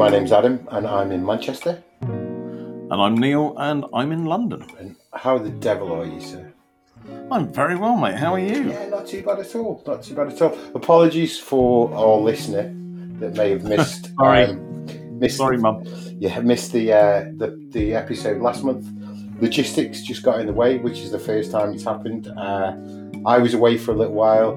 my name's Adam, and I'm in Manchester. And I'm Neil, and I'm in London. And how the devil are you, sir? I'm very well, mate. How are you? Yeah, not too bad at all. Not too bad at all. Apologies for our listener that may have missed. Sorry. um, missed, Sorry, Mum. Yeah, missed the, uh, the the episode last month. Logistics just got in the way, which is the first time it's happened. Uh, I was away for a little while,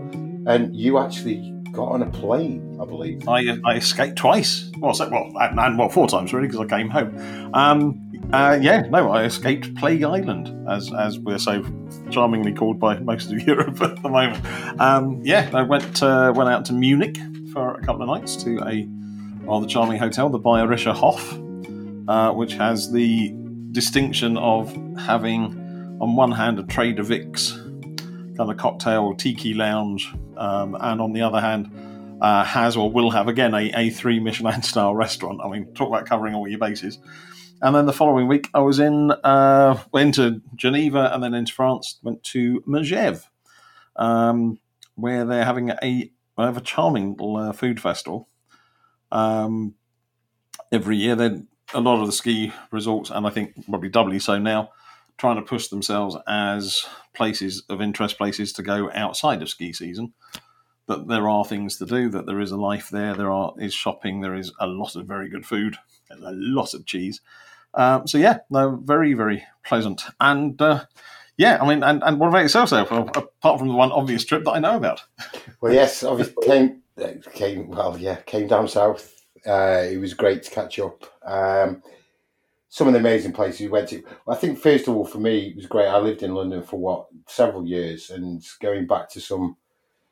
and you actually got on a plane, I believe. I, I escaped twice. Well, so, well, and, and well, four times really, because I came home. Um, uh, yeah, no, I escaped Plague Island, as as we're so charmingly called by most of Europe at the moment. Um, yeah, I went uh, went out to Munich for a couple of nights to a rather charming hotel, the Bayerischer Hof, uh, which has the distinction of having, on one hand, a Trader Vic's kind of cocktail tiki lounge, um, and on the other hand, uh, has or will have again a, a three Michelin style restaurant. I mean, talk about covering all your bases. And then the following week, I was in uh, went to Geneva and then into France. Went to Megève, um, where they're having a have a charming little uh, food festival. Um, every year, then a lot of the ski resorts, and I think probably doubly so now, trying to push themselves as places of interest, places to go outside of ski season. But there are things to do. That there is a life there. There are is shopping. There is a lot of very good food. A lot of cheese. Um, so yeah, no, very very pleasant. And uh, yeah, I mean, and, and what about yourself, though? Well, apart from the one obvious trip that I know about. Well, yes, obviously came came well, yeah, came down south. Uh, it was great to catch up. Um, some of the amazing places we went to. I think first of all for me it was great. I lived in London for what several years, and going back to some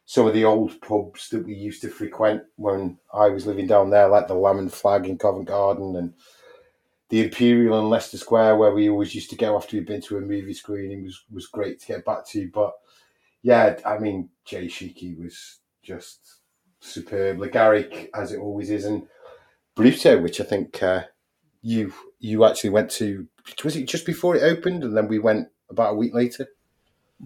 some of the old pubs that we used to frequent when I was living down there, like the Lamb and Flag in Covent Garden and the Imperial in Leicester Square, where we always used to go after we'd been to a movie screening, was was great to get back to. But yeah, I mean, J Sheekey was just superb. Le Garrick, as it always is, and Brutto, which I think uh, you you actually went to. Was it just before it opened, and then we went about a week later?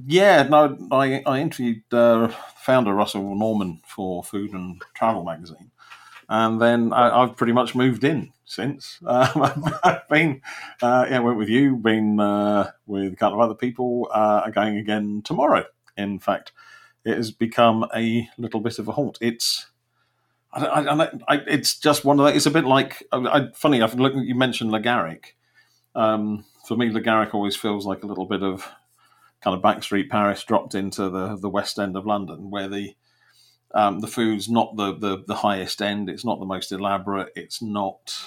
Yeah, no, I, I interviewed uh, founder Russell Norman for Food and Travel magazine, and then I, have pretty much moved in since. Um, I've been, uh, yeah, went with you, been uh, with a couple of other people, uh, going again tomorrow. In fact, it has become a little bit of a haunt. It's I, I, I, it's just one of the, It's a bit like funny. I've looked. You mentioned Le Garrick. Um, for me, Le Garrick always feels like a little bit of kind of backstreet Paris dropped into the the west end of London, where the um, the food's not the, the the highest end. It's not the most elaborate. It's not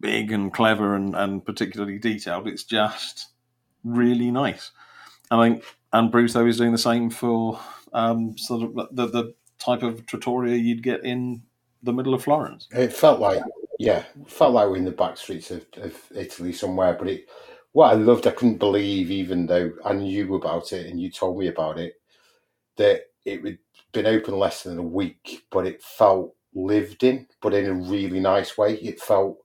big and clever and, and particularly detailed. It's just really nice. I think and Bruce though is doing the same for um, sort of the the type of trattoria you'd get in the middle of Florence. It felt like, yeah, felt like we're in the back streets of, of Italy somewhere. But it, what I loved, I couldn't believe, even though I knew about it and you told me about it, that it had been open less than a week, but it felt lived in, but in a really nice way. It felt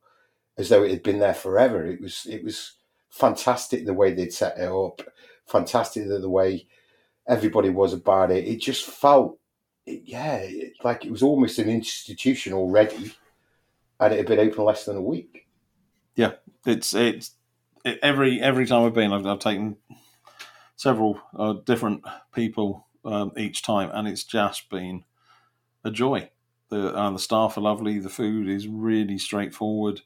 as though it had been there forever. It was, it was fantastic the way they'd set it up, fantastic the, the way everybody was about it. It just felt yeah, like it was almost an institution already, and it had been open less than a week. Yeah, it's it's it, every every time I've been, I've, I've taken several uh, different people um, each time, and it's just been a joy. The uh, the staff are lovely. The food is really straightforward.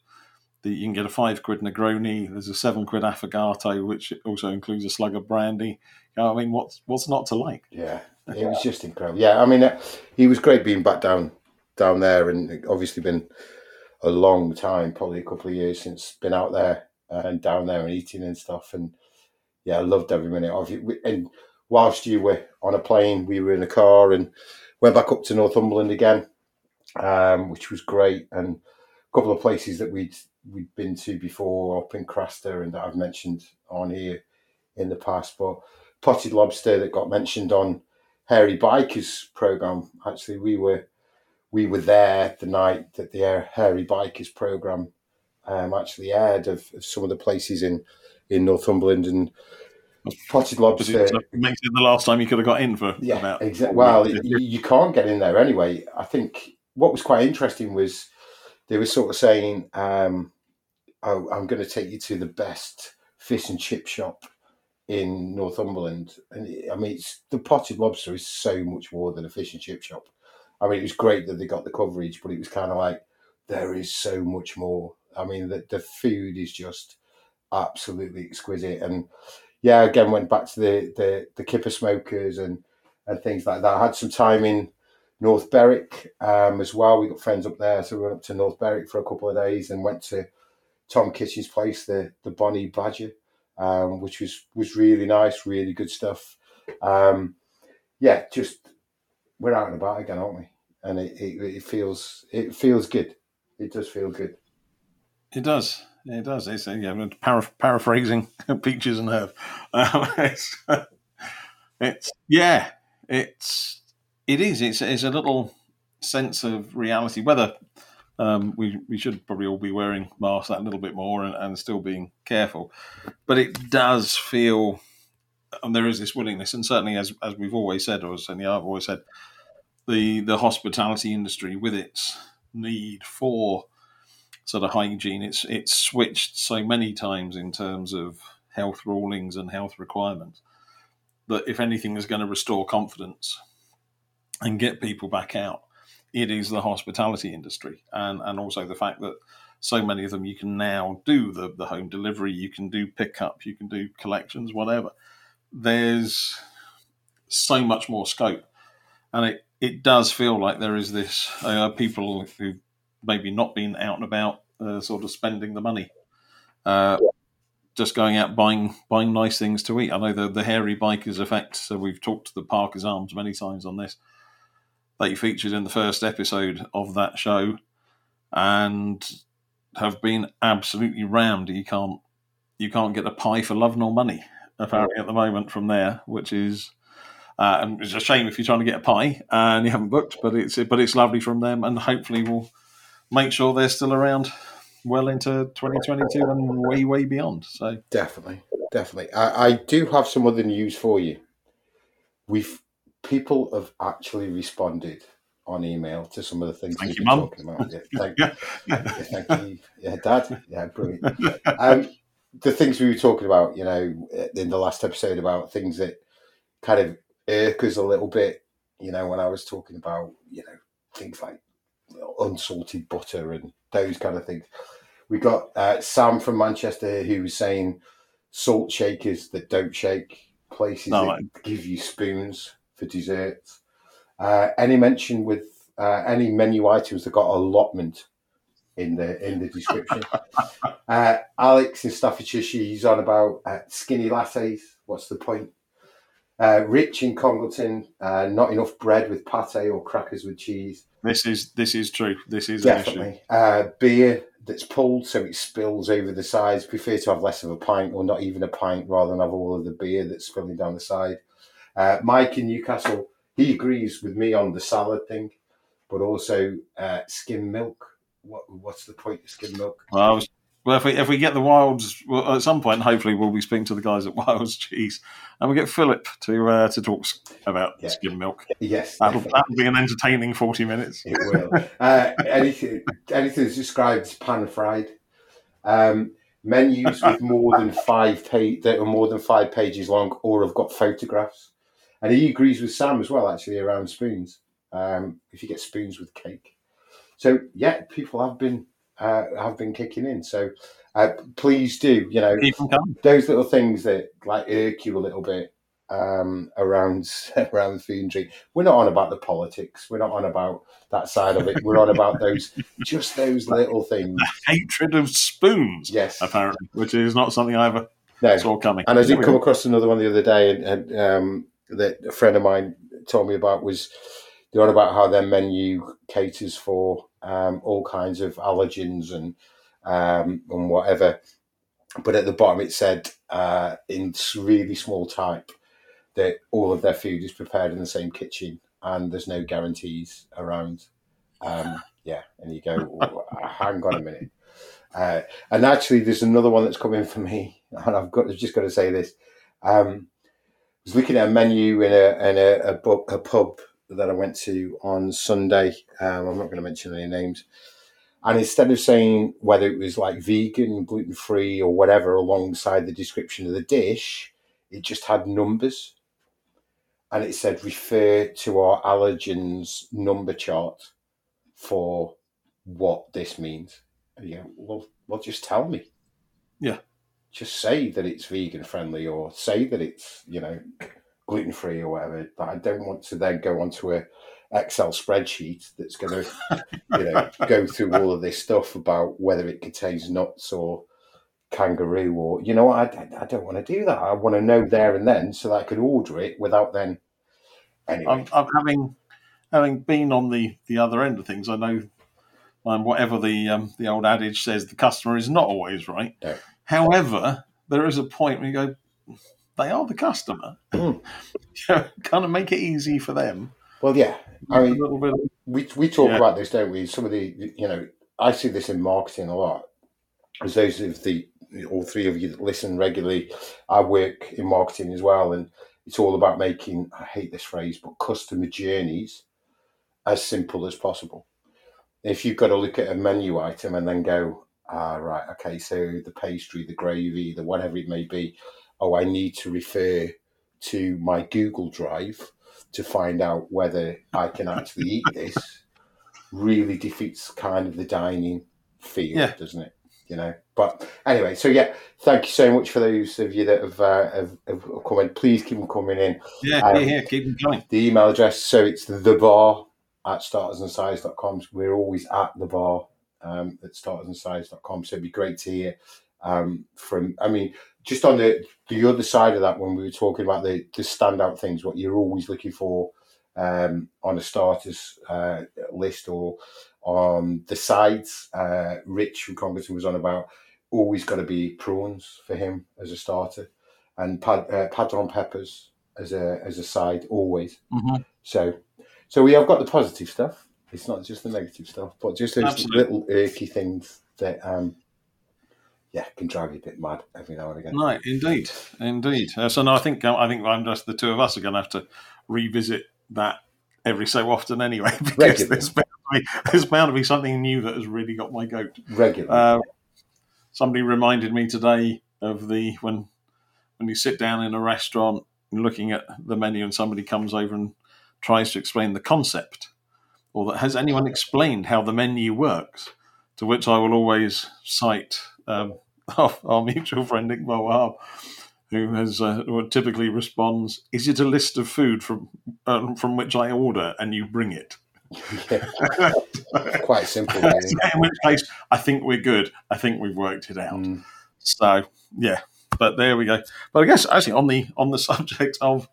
The, you can get a five quid Negroni. There's a seven quid affogato, which also includes a slug of brandy. I mean, what's what's not to like? Yeah, it was just incredible. Yeah, I mean, uh, he was great being back down down there, and obviously been a long time, probably a couple of years since been out there and down there and eating and stuff. And yeah, I loved every minute of it. And whilst you were on a plane, we were in a car and went back up to Northumberland again, um, which was great. And a couple of places that we'd we'd been to before up in Craster and that I've mentioned on here in the past, but potted lobster that got mentioned on Hairy Bikers program. Actually, we were we were there the night that the Hairy Bikers program um, actually aired of, of, some of the places in in Northumberland and potted lobster. It makes it the last time you could have got in for yeah, exactly. Well, you, you can't get in there anyway. I think what was quite interesting was they were sort of saying, um, oh, "I'm going to take you to the best fish and chip shop in Northumberland." And I mean, it's, the potted lobster is so much more than a fish and chip shop. I mean, it was great that they got the coverage, but it was kind of like there is so much more. I mean, the the food is just absolutely exquisite, and yeah, again went back to the the the kipper smokers and and things like that. I had some time in North Berwick um, as well. We got friends up there, so we went up to North Berwick for a couple of days and went to Tom Kitchin's place, the the Bonnie Badger, um, which was was really nice, really good stuff. Um, yeah, just we're out and about again, aren't we? And it, it, it feels it feels good. It does feel good. It does. It does. It's, uh, yeah, para- paraphrasing Peaches and Herb. Um, it's, it's yeah. It's it is. It's it's a little sense of reality. Whether um, we we should probably all be wearing masks that little bit more and, and still being careful, but it does feel. And there is this willingness, and certainly as as we've always said, or certainly I've always said, the the hospitality industry with its need for sort of hygiene, it's it's switched so many times in terms of health rulings and health requirements that if anything is going to restore confidence and get people back out, it is the hospitality industry, and and also the fact that so many of them you can now do the the home delivery, you can do pickup, you can do collections, whatever. There's so much more scope, and it it does feel like there is this uh, people who've maybe not been out and about, uh, sort of spending the money. Uh, just going out buying buying nice things to eat. I know the the hairy bikers effect. So we've talked to the Parker's Arms many times on this. They featured in the first episode of that show, and have been absolutely rammed. You can't you can't get a pie for love nor money apparently at the moment from there, which is. Uh, and it's a shame if you're trying to get a pie and you haven't booked, but it's but it's lovely from them, and hopefully we'll make sure they're still around well into 2022 and way way beyond. So Definitely, definitely. I, I do have some other news for you. We've people have actually responded on email to some of the things Thank we've you, been Mum. talking about. Yeah, thank, yeah, yeah, thank you. Yeah, Dad. Yeah, brilliant. Um, the things we were talking about, you know, in the last episode about things that kind of irk us a little bit, you know, when I was talking about, you know, things like unsalted butter and those kind of things. We got uh, Sam from Manchester who was saying salt shakers that don't shake, places No, that give you spoons for desserts. Uh, any mention with uh, any menu items that got allotment in the in the description. uh, Alex in Staffordshire, she's on about uh, skinny lattes. What's the point? Uh, Rich in Congleton, uh, not enough bread with pate or crackers with cheese. this is this is true. This is. Definitely. Uh, beer that's pulled so it spills over the sides. Prefer to have less of a pint or not even a pint rather than have all of the beer that's spilling down the side. Uh, Mike in Newcastle, he agrees with me on the salad thing, but also uh, skim milk. What, what's the point of skim milk? Well, was, well, if we if we get the Wildes well, at some point, hopefully we'll be speaking to the guys at Wildes Cheese, and we'll get Philip to uh, to talk about Yeah. skim milk. Yes, That'll, that'll be an entertaining forty minutes. It will. Uh, anything, anything that's described as pan fried. Um, menus with more than five page that are more than five pages long, or have got photographs. And he agrees with Sam as well, actually, around spoons. Um, if you get spoons with cake, so yeah, people have been uh, have been kicking in. So uh, please do, you know, Keep them coming. those little things that like irk you a little bit um, around around food and drink. We're not on about the politics. We're not on about that side of it. We're on about those just those little things. Hatred of spoons, Yes. apparently, which is not something I ever No. saw coming. And I did come across another one the other day, and, and um, that a friend of mine told me about was they're on about how their menu caters for um, all kinds of allergens and um, and whatever. But at the bottom it said uh, in really small type that all of their food is prepared in the same kitchen and there's no guarantees around. Um, yeah, and you go, "Oh, hang on a minute. Uh, and actually, there's another one that's coming for me, and I've got I've just got to say this. Um, was looking at a menu in a in a, a, a pub that I went to on Sunday. Um, I'm not going to mention any names, And instead of saying whether it was like vegan, gluten free, or whatever alongside the description of the dish, it just had numbers. And it said refer to our allergens number chart for what this means. You well, well, just tell me. Yeah. Just say that it's vegan friendly or say that it's, you know, gluten free or whatever. But I don't want to then go onto a Excel spreadsheet that's going to, you know, go through all of this stuff about whether it contains nuts or kangaroo or, you know, I, I don't want to do that. I want to know there and then so that I can order it without then. Anyway, I'm, I'm having having been on the, the other end of things, I know um, whatever the um, the old adage says, the customer is not always right. No. However, there is a point where you go, they are the customer. Mm. kind of make it easy for them. well, yeah. I mean. Of, we we talk Yeah. about this, don't we? Some of the you know, I see this in marketing a lot. As those of the all three of you that listen regularly, I work in marketing as well, and it's all about making. I hate this phrase, but customer journeys as simple as possible. If you've got to look at a menu item and then go, ah, right, okay, so the pastry, the gravy, the whatever it may be, oh, I need to refer to my Google Drive to find out whether I can actually eat this really defeats kind of the dining feel, Yeah. doesn't it? You know. But anyway, so yeah, thank you so much for those of you that have uh, have, have come in. Please keep them coming in. yeah, Um, yeah, yeah, keep them coming. The email address, so it's the bar at startersandsides.com. We're always at the bar um, at startersandsides.com. So it'd be great to hear um, from, I mean, just on the, the other side of that, when we were talking about the, the standout things, what you're always looking for um, on a starters uh, list or on the sides, uh, Rich from Congleton was on about always got to be prawns for him as a starter and pad, uh, padron peppers as a as a side always. hmm So, so we have got the positive stuff. It's not just the negative stuff, but just those Absolutely. little irky things that, um, yeah, can drive you a bit mad every now and again. Right, indeed, indeed. Uh, so no, I think I think I'm just the two of us are going to have to revisit that every so often anyway, because Regularly. there's bound, to be, there's bound to be something new that has really got my goat. Regularly, Uh, somebody reminded me today of the when when you sit down in a restaurant looking at the menu and somebody comes over and tries to explain the concept or that has anyone explained how the menu works? To which i will always cite um, our, our mutual friend Iqbal Wahhab, who has uh, who typically responds is it a list of food from uh, from which i order and you bring it? Yeah, quite simple. In which case i think we're good. I think we've worked it out. Mm, so yeah, but there we go. But I guess actually on the on the subject of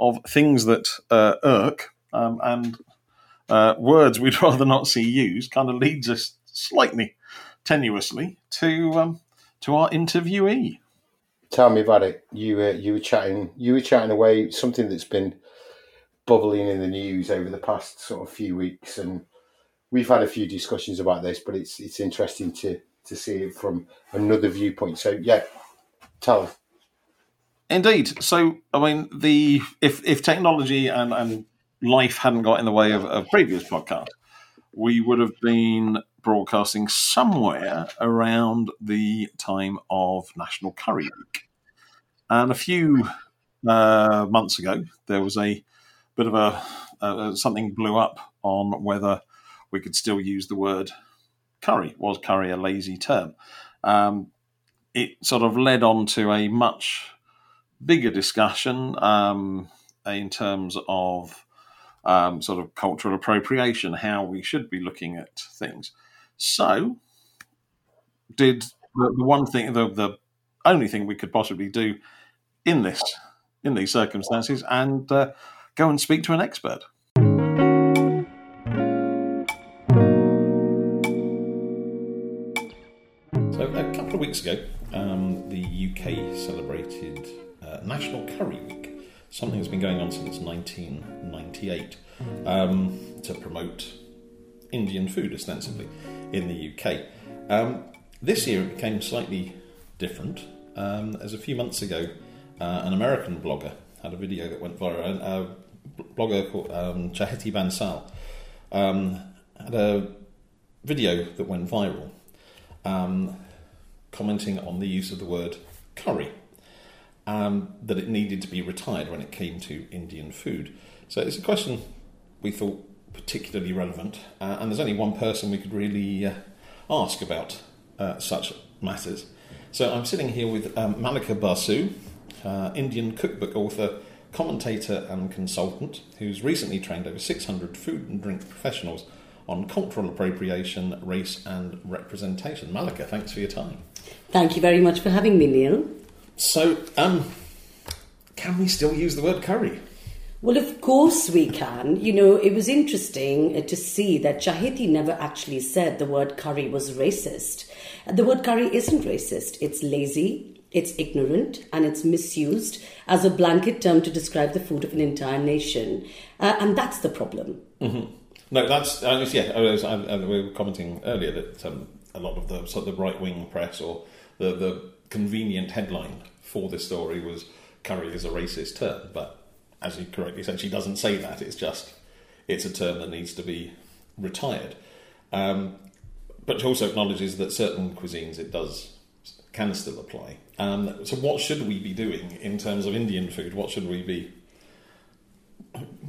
of things that uh, irk um, and uh, words we'd rather not see used, kind of leads us slightly tenuously to um, to our interviewee. Tell me about it. You were you were chatting you were chatting away something that's been bubbling in the news over the past sort of few weeks, and we've had a few discussions about this, but it's it's interesting to to see it from another viewpoint. So yeah, tell us. Indeed. So I mean, the if if technology and and life hadn't got in the way of, of previous podcasts, we would have been broadcasting somewhere around the time of National Curry Week. And a few uh, months ago, there was a bit of a uh, something blew up on whether we could still use the word curry. Was curry a lazy term? Um, it sort of led on to a much bigger discussion um, in terms of um, sort of cultural appropriation, how we should be looking at things. So, did the, the one thing, the, the only thing we could possibly do in this, in these circumstances, and uh, go and speak to an expert. So, a couple of weeks ago, um, the UK celebrated uh, National Curry Week, something that's been going on since 1998 um, to promote Indian food ostensibly in the UK. Um, this year it became slightly different. Um, as a few months ago, uh, an American blogger had a video that went viral. A blogger called um, Chaheti Bansal um, had a video that went viral um, commenting on the use of the word curry, that it needed to be retired when it came to Indian food. So it's a question we thought particularly relevant, uh, and there's only one person we could really uh, ask about uh, such matters. So I'm sitting here with um, Mallika Basu, uh, Indian cookbook author, commentator, and consultant, who's recently trained over 600 food and drink professionals on cultural appropriation, race, and representation. Mallika, thanks for your time. Thank you very much for having me, Neil. So, um, can we still use the word curry? Well, of course we can. You know, it was interesting uh, to see that Chaheti never actually said the word curry was racist. The word curry isn't racist, it's lazy, it's ignorant, and it's misused as a blanket term to describe the food of an entire nation. Uh, and that's the problem. Mm-hmm. No, that's uh, yeah. I was, I, I, we were commenting earlier that um, a lot of the sort of the right wing press or the the convenient headline for this story was "curry is a racist term," but as you correctly said, she doesn't say that. It's just it's a term that needs to be retired. Um, but she also acknowledges that certain cuisines it does can still apply. Um, so, what should we be doing in terms of Indian food? What should we be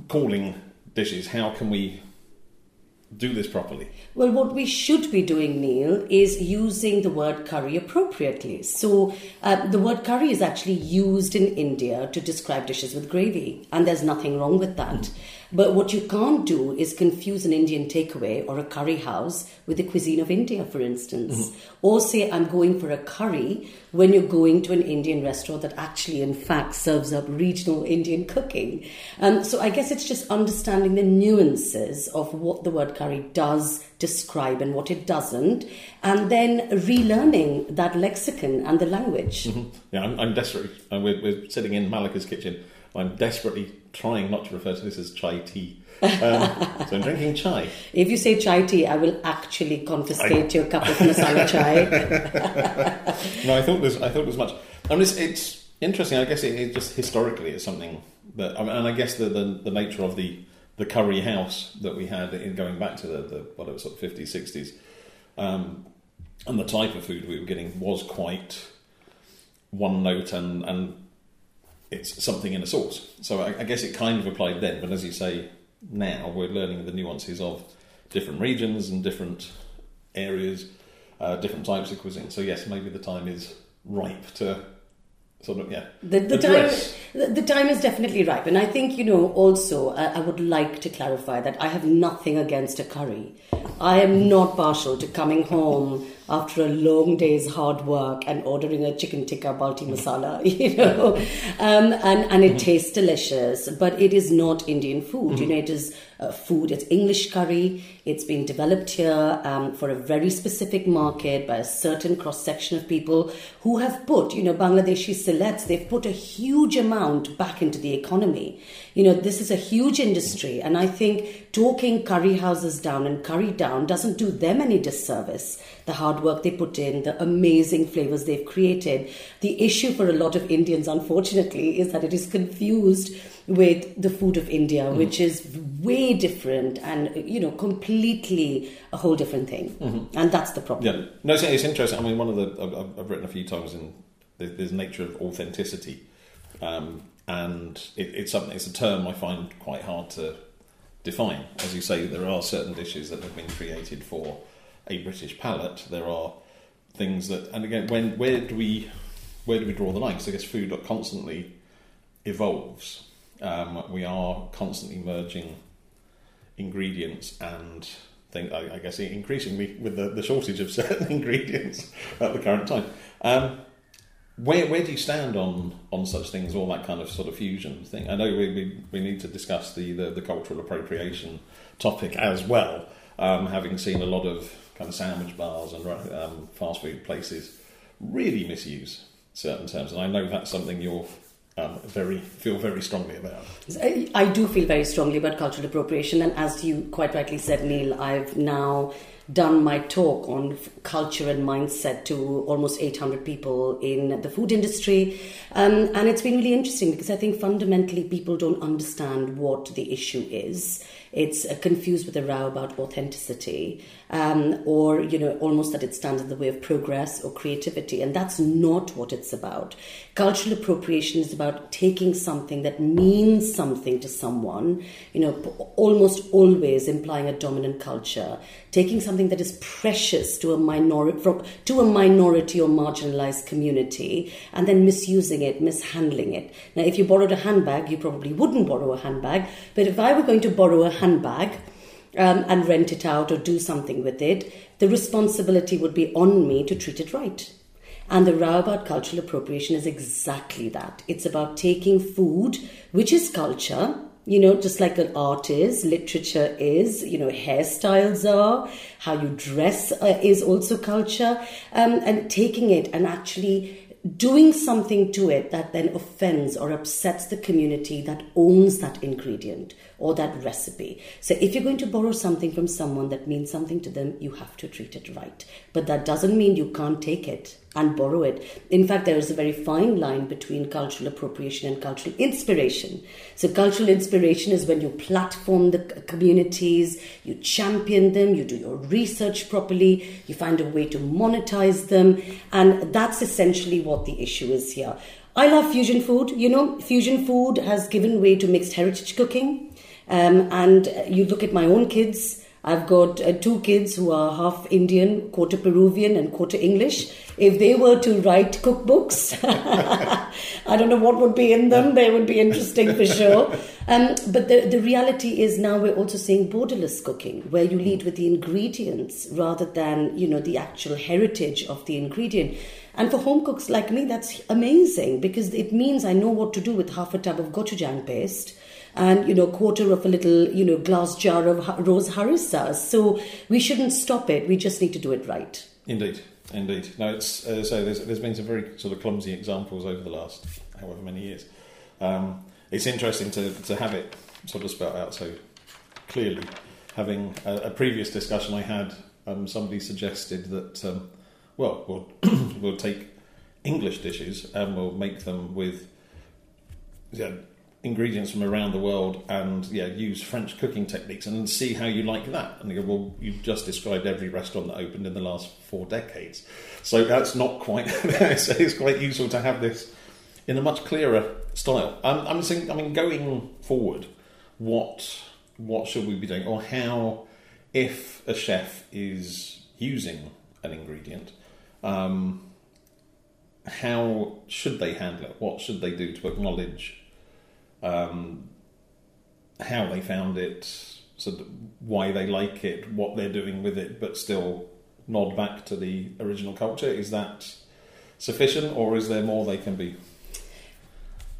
calling dishes? How can we do this properly? Well, what we should be doing, Neil, is using the word curry appropriately. So, uh, the word curry is actually used in India to describe dishes with gravy, and there's nothing wrong with that. Mm. But what you can't do is confuse an Indian takeaway or a curry house with the cuisine of India, for instance. Mm-hmm. Or say, I'm going for a curry when you're going to an Indian restaurant that actually, in fact, serves up regional Indian cooking. Um, so I guess it's just understanding the nuances of what the word curry does describe and what it doesn't, and then relearning that lexicon and the language. Mm-hmm. Yeah, I'm, I'm desperate. Uh, we're, we're sitting in Mallika's kitchen I'm desperately trying not to refer to this as chai tea. Um, so I'm drinking chai. If you say chai tea, I will actually confiscate I... your cup of masala chai. no, I thought there's I thought there's much. I mean, it's, it's interesting. I guess it, it, just historically is something that, I mean, and I guess the, the, the nature of the the curry house that we had in going back to the, the what it was sort of 50s, 60s, um, and the type of food we were getting was quite one note and and it's something in a sauce. So I, I, guess it kind of applied then, but as you say, now we're learning the nuances of different regions and different areas, uh, different types of cuisine. So yes, maybe the time is ripe to sort of yeah. The, the time the, the, time is definitely ripe, and I think you know also I, I would like to clarify that I have nothing against a curry. I am not partial to coming home after a long day's hard work and ordering a chicken tikka balti masala, you know, um, and and it mm-hmm. tastes delicious, but it is not Indian food. You know, it is uh, food. It's English curry. It's been developed here um, for a very specific market by a certain cross section of people who have put, you know, Bangladeshi Sylhetis. They've put a huge amount back into the economy. You know, this is a huge industry, and I think talking curry houses down and curry down doesn't do them any disservice. The hard work they put in, the amazing flavors they've created. The issue for a lot of Indians, unfortunately, is that it is confused with the food of India, mm-hmm. which is way different and you know completely a whole different thing, mm-hmm. and that's the problem. Yeah, no, it's, it's, interesting. I mean, one of the I've, I've written a few times in there's nature of authenticity, um, and it, it's something. It's a term I find quite hard to define. As you say, there are certain dishes that have been created for a British palate. There are things that, and again, when where do we where do we draw the line? Because I guess food constantly evolves um, we are constantly merging ingredients and think, I, I, guess increasingly with the, the, shortage of certain ingredients at the current time. Um, where where do you stand on on such things, all that kind of sort of fusion thing? I know we, we, we need to discuss the, the, the, cultural appropriation topic as well, um, having seen a lot of kind of sandwich bars and um, fast food places really misuse certain terms, and I know that's something you're um, very feel very strongly about. I do feel very strongly about cultural appropriation, and as you quite rightly said, Neil, I've now done my talk on culture and mindset to almost 800 people in the food industry. Um, and it's been really interesting because I think fundamentally people don't understand what the issue is. It's uh, confused with a row about authenticity, um, or you know, almost that it stands in the way of progress or creativity, and that's not what it's about. Cultural appropriation is about taking something that means something to someone, you know, almost always implying a dominant culture, taking something that is precious to a minority to a minority or marginalized community, and then misusing it, mishandling it. Now, if you borrowed a handbag, you probably wouldn't borrow a handbag, but if I were going to borrow a handbag um, and rent it out or do something with it, the responsibility would be on me to treat it right. And the row about cultural appropriation is exactly that. It's about taking food, which is culture, you know, just like an art is, literature is, you know, hairstyles are, how you dress uh, is also culture, um, and taking it and actually doing something to it that then offends or upsets the community that owns that ingredient or that recipe. So if you're going to borrow something from someone that means something to them, you have to treat it right. But that doesn't mean you can't take it and borrow it. In fact, there is a very fine line between cultural appropriation and cultural inspiration. So, cultural inspiration is when you platform the communities, you champion them, you do your research properly, you find a way to monetize them, and that's essentially what the issue is here. I love fusion food. You know, fusion food has given way to mixed heritage cooking. Um, and you look at my own kids, I've got uh, two kids who are half Indian, quarter Peruvian, and quarter English. If they were to write cookbooks, I don't know what would be in them. They would be interesting for sure. Um, but the, the reality is now we're also seeing borderless cooking, where you lead with the ingredients rather than you know the actual heritage of the ingredient. And for home cooks like me, that's amazing because it means I know what to do with half a tub of gochujang paste and you know quarter of a little you know glass jar of rose harissa. So we shouldn't stop it. We just need to do it right. Indeed, indeed. No, it's uh, so. There's, there's been some very sort of clumsy examples over the last however many years. Um, it's interesting to to have it sort of spelled out so clearly. Having a, a previous discussion I had, um, somebody suggested that um, well, we'll we'll take English dishes and we'll make them with yeah, ingredients from around the world and yeah, use French cooking techniques and see how you like that. And they go, well, you've just described every restaurant that opened in the last four decades. So that's not quite, so it's quite useful to have this in a much clearer style. Um, I'm saying, I mean, going forward, what what should we be doing, or how, if a chef is using an ingredient, um, how should they handle it? What should they do to acknowledge um, how they found it, so why they like it, what they're doing with it, but still nod back to the original culture. Is that sufficient, or is there more they can be?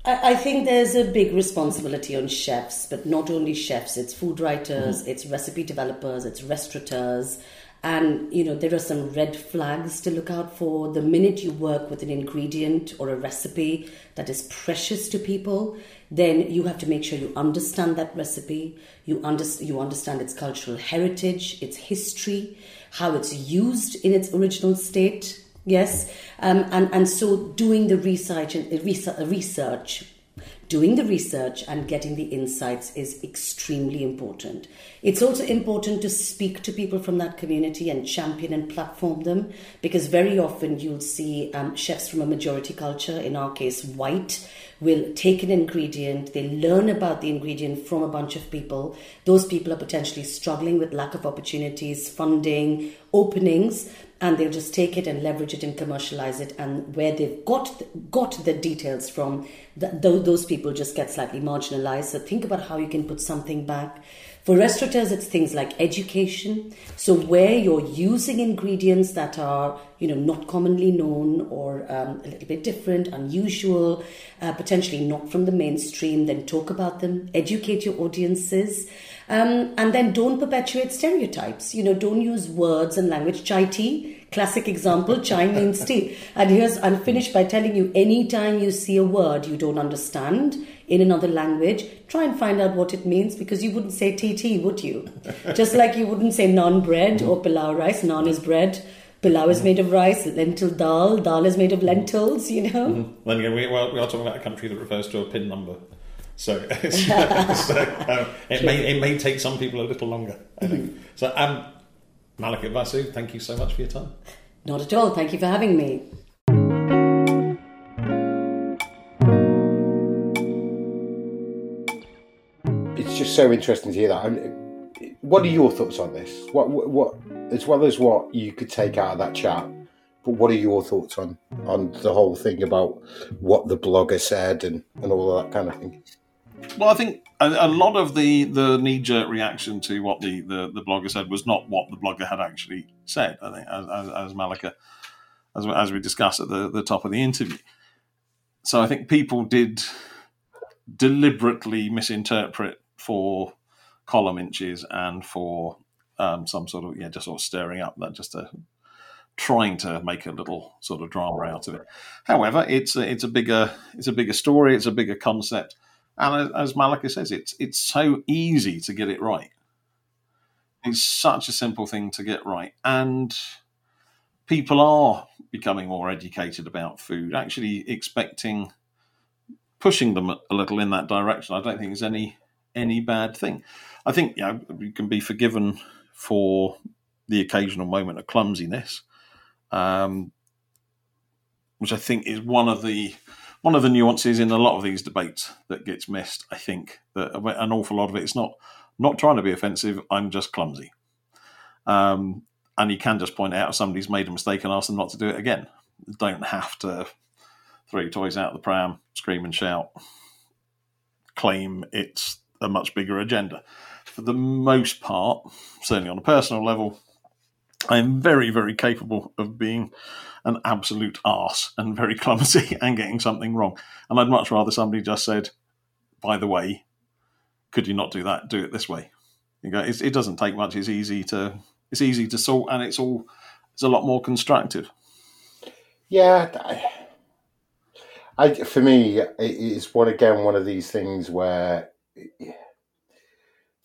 I think there's a big responsibility on chefs, but not only chefs, it's food writers, mm-hmm. it's recipe developers, it's restaurateurs, and you know there are some red flags to look out for. The minute you work with an ingredient or a recipe that is precious to people then you have to make sure you understand that recipe. You, under, you understand its cultural heritage its history how it's used in its original state. Yes? Um, and, and so doing the research and research doing the research and getting the insights is extremely important. It's also important to speak to people from that community and champion and platform them because very often you'll see um, chefs from a majority culture, in our case, white, will take an ingredient, they learn about the ingredient from a bunch of people. Those people are potentially struggling with lack of opportunities, funding, openings, and they'll just take it and leverage it and commercialize it. And where they've got got the details from, those people just get slightly marginalized. So think about how you can put something back. For restaurateurs, it's things like education. So where you're using ingredients that are, you know, not commonly known or um, a little bit different, unusual, uh, potentially not from the mainstream, then talk about them, educate your audiences. Um, and then don't perpetuate stereotypes. You know, don't use words and language. Chai tea, classic example, chai means tea. And here's, I'll finish by telling you anytime you see a word you don't understand in another language, try and find out what it means because you wouldn't say TT, would you? Just like you wouldn't say naan bread or pilau rice. Naan is bread. Pilau is made of rice, lentil dal, dal is made of lentils, you know. Mm-hmm. Then again, we, well, we are talking about a country that refers to a pin number So, so um, it may it may take some people a little longer. I think. So, um, Mallika thank you so much for your time. Not at all. Thank you for having me. Just so interesting to hear that. Mean, what are your thoughts on this? What, what, what, as well as what you could take out of that chat, but what are your thoughts on on the whole thing about what the blogger said and and all that kind of thing? Well, I think a, a lot of the, the knee jerk reaction to what the, the, the blogger said was not what the blogger had actually said. I think, as, as, as Mallika, as, as we discussed at the, the top of the interview. So I think people did deliberately misinterpret for column inches and for um, some sort of yeah, just sort of stirring up that just a trying to make a little sort of drama out of it. However, it's a, it's a bigger it's a bigger story, it's a bigger concept, and as Mallika says, it's it's so easy to get it right. It's such a simple thing to get right, and people are becoming more educated about food. Actually, expecting pushing them a little in that direction. I don't think there's any any bad thing. I think you know we can be forgiven for the occasional moment of clumsiness, um, which I think is one of the one of the nuances in a lot of these debates that gets missed. I think that an awful lot of it is not not trying to be offensive. I'm just clumsy, um, and you can just point out if somebody's made a mistake and ask them not to do it again. Don't have to throw your toys out of the pram, scream and shout, claim it's a much bigger agenda. For the most part, certainly on a personal level, I am very, very capable of being an absolute arse and very clumsy and getting something wrong. And I'd much rather somebody just said, by the way, could you not do that? Do it this way. You go, it doesn't take much. It's easy to it's easy to sort, and it's all it's a lot more constructive. Yeah, I, I for me, it's one again one of these things where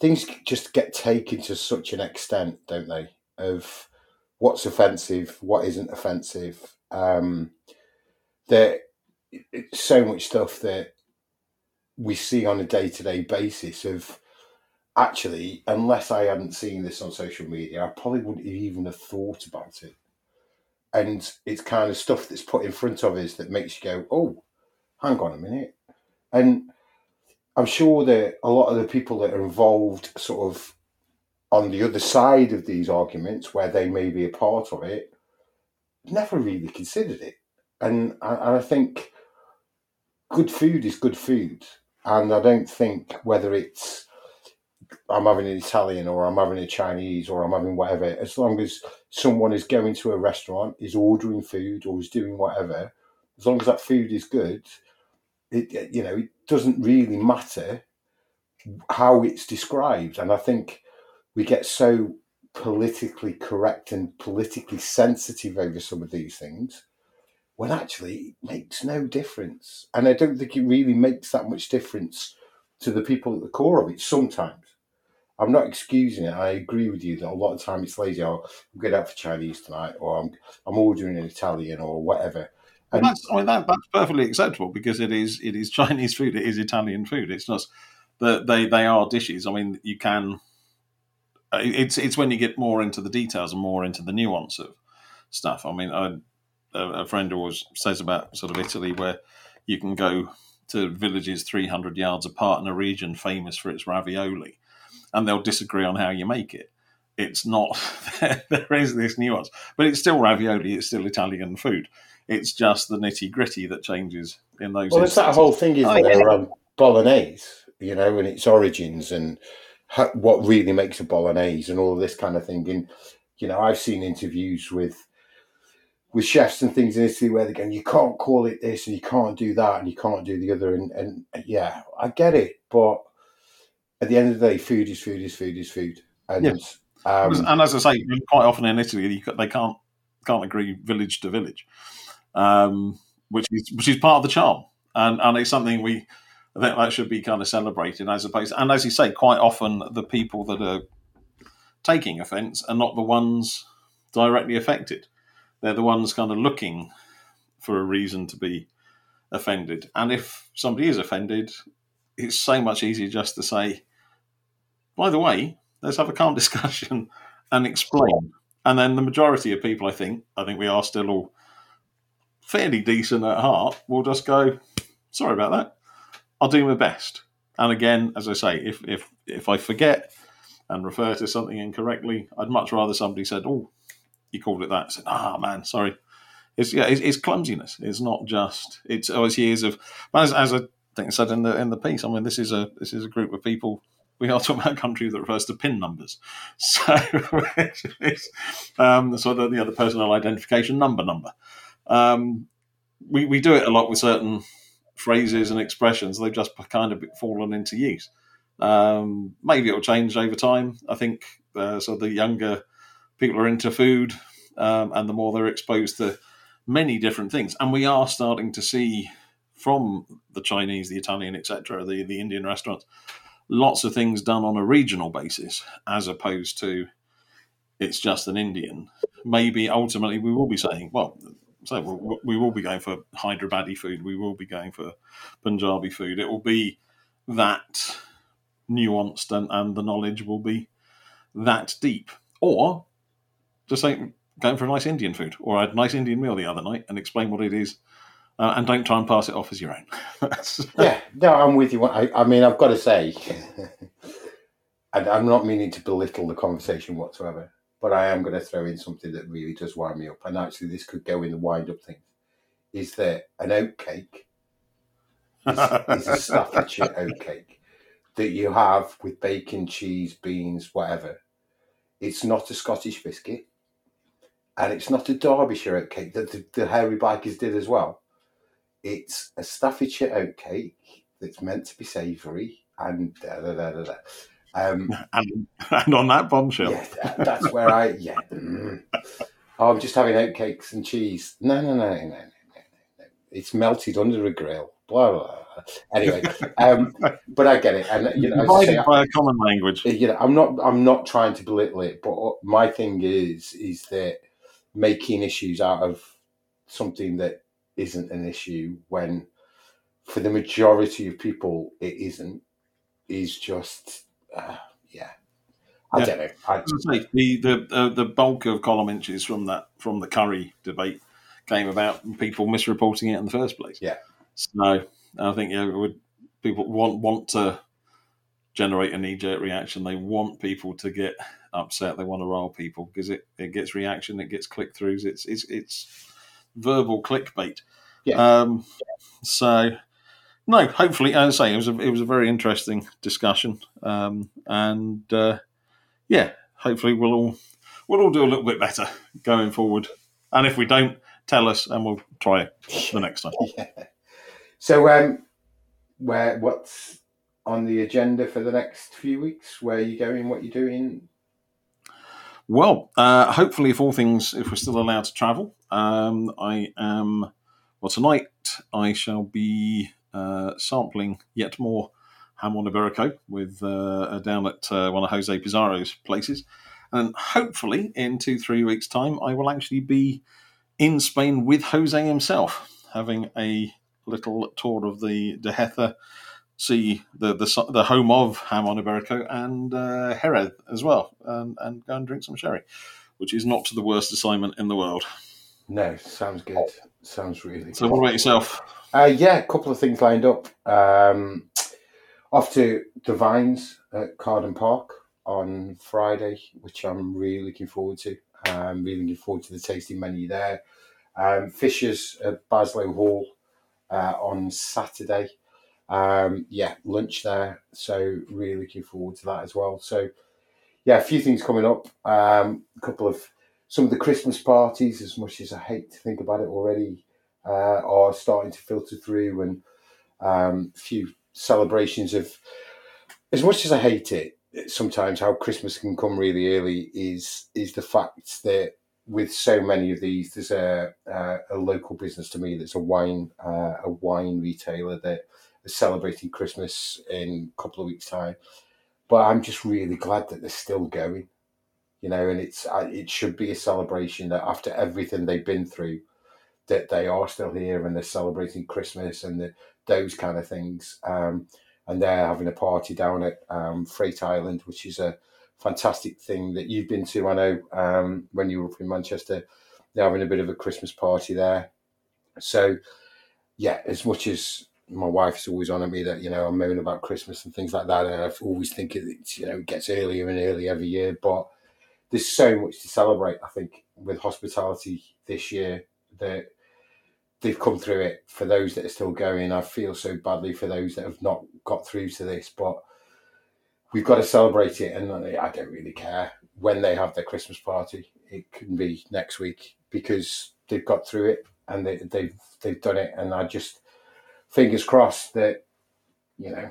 things just get taken to such an extent, don't they? Of what's offensive, what isn't offensive. Um, there, so much stuff that we see on a day to day basis of actually, unless I hadn't seen this on social media, I probably wouldn't even have thought about it. And it's kind of stuff that's put in front of us that makes you go, oh, hang on a minute. And I'm sure that a lot of the people that are involved, sort of on the other side of these arguments, where they may be a part of it, never really considered it. And, and I think good food is good food. And I don't think whether it's I'm having an Italian or I'm having a Chinese or I'm having whatever, as long as someone is going to a restaurant, is ordering food or is doing whatever, as long as that food is good, it you know it doesn't really matter how it's described, and I think we get so politically correct and politically sensitive over some of these things when actually it makes no difference. And I don't think it really makes that much difference to the people at the core of it sometimes. I'm not excusing it. I agree with you that a lot of time it's lazy. Oh, I'm going out for Chinese tonight, or I'm I'm ordering an Italian, or whatever. And that's, I mean, that, that's perfectly acceptable because it is it is Chinese food, it is Italian food. It's not that they they are dishes. I mean, you can. Uh, it's it's when you get more into the details and more into the nuance of stuff. I mean, I, a friend always says about sort of Italy where you can go to villages 300 yards apart in a region famous for its ravioli, and they'll disagree on how you make it. It's not there is this nuance, but it's still ravioli. It's still Italian food it's just the nitty gritty that changes in those. Well, it's that whole thing is oh, yeah. around bolognese, you know, and its origins and how, what really makes a bolognese and all of this kind of thing. And you know, I've seen interviews with with chefs and things in Italy where they're going, you can't call it this and you can't do that and you can't do the other. And, and yeah, I get it, but at the end of the day, food is food is food is food. And yeah. um, and as I say, quite often in Italy, they can't can't agree village to village um, which is which is part of the charm, and and it's something we I think that should be kind of celebrated as opposed. To and as you say, quite often the people that are taking offence are not the ones directly affected; they're the ones kind of looking for a reason to be offended. And if somebody is offended, it's so much easier just to say, by the way, let's have a calm discussion and explain. And then the majority of people, I think, I think we are still all fairly decent at heart, will just go, sorry about that. I'll do my best. And again, as I say, if if if I forget and refer to something incorrectly, I'd much rather somebody said, "Oh, you called it that." I said, "Ah, man, sorry." It's yeah, it's, it's, clumsiness. It's not just. It's always years of. As, as I think I said in the in the piece, I mean, this is a this is a group of people we are talking about a country that refers to PIN numbers. So um, sort of you know, the personal identification number number. Um, we, we do it a lot with certain phrases and expressions. They've just kind of fallen into use. Um, maybe it'll change over time. I think uh, so. The younger people are into food, um, and the more they're exposed to many different things, and we are starting to see from the Chinese, the Italian, etc., the the Indian restaurants, lots of things done on a regional basis as opposed to it's just an Indian. Maybe ultimately we will be saying, well, so we'll, we will be going for Hyderabadi food. We will be going for Punjabi food. It will be that nuanced and, and the knowledge will be that deep. Or just say, going for a nice Indian food or i a nice Indian meal the other night and explain what it is uh, and don't try and pass it off as your own. yeah, no, I'm with you. I, I mean, I've got to say, and I'm not meaning to belittle the conversation whatsoever, but I am going to throw in something that really does wind me up. And actually, this could go in the wind up thing. Is that an oat cake? is, is a Staffordshire oat cake that you have with bacon, cheese, beans, whatever. It's not a Scottish biscuit, and it's not a Derbyshire oat cake that the, the hairy bikers did as well it's a Staffordshire oat cake that's meant to be savoury and da da da da da. Um, and, and, on that bombshell, yeah, that, that's where I yeah. Mm. Oh, I'm just having oatcakes and cheese. No, no, no, no, no, no, no. It's melted under a grill. Blah blah. blah. Anyway, um, but I get it, and you know, say, by a common language. You know, I'm not, I'm not trying to belittle it, but my thing is, is that making issues out of something that isn't an issue when for the majority of people it isn't is just uh, yeah I yeah. don't know. I, say, the the uh, the bulk of column inches from that from the curry debate came about from people misreporting it in the first place. Yeah. So I think yeah, would people want want to generate a knee jerk reaction? They want people to get upset. They want to rile people because it, it gets reaction, it gets click throughs. It's it's it's verbal clickbait. Yeah. Um, so no, hopefully, as I say, it was a, it was a very interesting discussion, um, and uh, yeah, hopefully we'll all we'll all do a little bit better going forward. And if we don't, tell us, and we'll try it the next time. yeah. So, um, where what's on the agenda for the next few weeks? Where are you going? What are you doing? Well, uh, hopefully, if all things, if we're still allowed to travel, um, I am. Well, tonight I shall be uh, sampling yet more Jamon Iberico with uh, down at uh, one of Jose Pizarro's places, and hopefully in two three weeks' time I will actually be in Spain with Jose himself, having a little tour of the Dehesa see the the, the home of Jamon Iberico and uh, Jerez as well, and, and go and drink some sherry, which is not the worst assignment in the world. No, sounds good. Sounds really. So, good. what about yourself? Uh, yeah, a couple of things lined up. Um, off to the Vines at Carden Park on Friday, which I'm really looking forward to. I'm really looking forward to the tasting menu there. Um, Fischer's at Baslow Hall uh, on Saturday um, yeah, lunch there. So really looking forward to that as well. So yeah, a few things coming up. Um, a couple of some of the Christmas parties, as much as I hate to think about it already, uh, are starting to filter through, and um, a few celebrations of. As much as I hate it, sometimes how Christmas can come really early is is the fact that with so many of these, there's a a, a local business to me that's a wine uh, a wine retailer that is celebrating Christmas in a couple of weeks' time. But I'm just really glad that they're still going, you know, and it's it should be a celebration that after everything they've been through, that they are still here and they're celebrating Christmas and the, those kind of things. Um, and they're having a party down at um, Freight Island, which is a fantastic thing that you've been to. I know um, when you were up in Manchester, they're having a bit of a Christmas party there. So, yeah, as much as my wife is always on at me that you know I'm moaning about Christmas and things like that, and I always think it you know it gets earlier and earlier every year, but there's so much to celebrate. I think with hospitality this year that they've come through it. For those that are still going, I feel so badly for those that have not got through to this, but we've got to celebrate it. And I don't really care when they have their Christmas party. It can be next week because they've got through it and they, they've they've done it. And I just fingers crossed that you know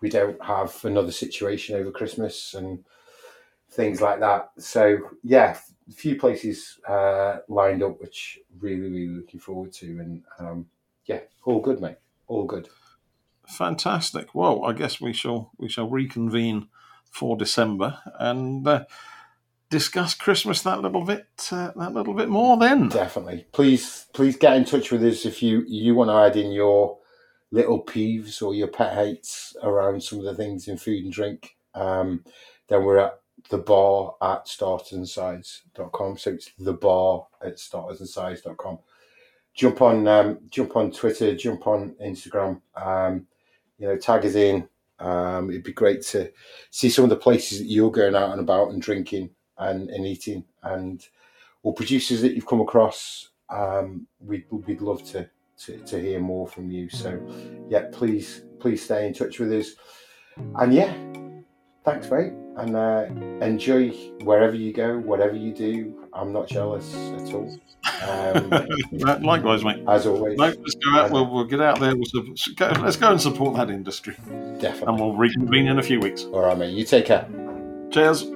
we don't have another situation over Christmas and things like that. So yeah, a few places uh, lined up, which really really looking forward to, and um, yeah, all good, mate, all good. Fantastic. Well, I guess we shall we shall reconvene for December and. Uh, discuss Christmas that little bit uh, that little bit more then. Definitely. Please please get in touch with us if you you want to add in your little peeves or your pet hates around some of the things in food and drink. Um, then we're at the bar at startersandsides.com. So it's the bar at startersandsides.com. Jump on um, jump on Twitter, jump on Instagram, um, you know, tag us in. Um, it'd be great to see some of the places that you're going out and about and drinking and, and eating and or producers that you've come across. Um, we'd, we'd love to, to, to hear more from you. So yeah, please, please stay in touch with us. And yeah, thanks, mate, and uh, enjoy wherever you go, whatever you do. I'm not jealous at all. Um, Likewise, mate. As always. No, let's go out. We'll, we'll get out there. We'll go, let's go and support that industry. Definitely. And we'll reconvene in a few weeks. All right, mate. You take care. Cheers.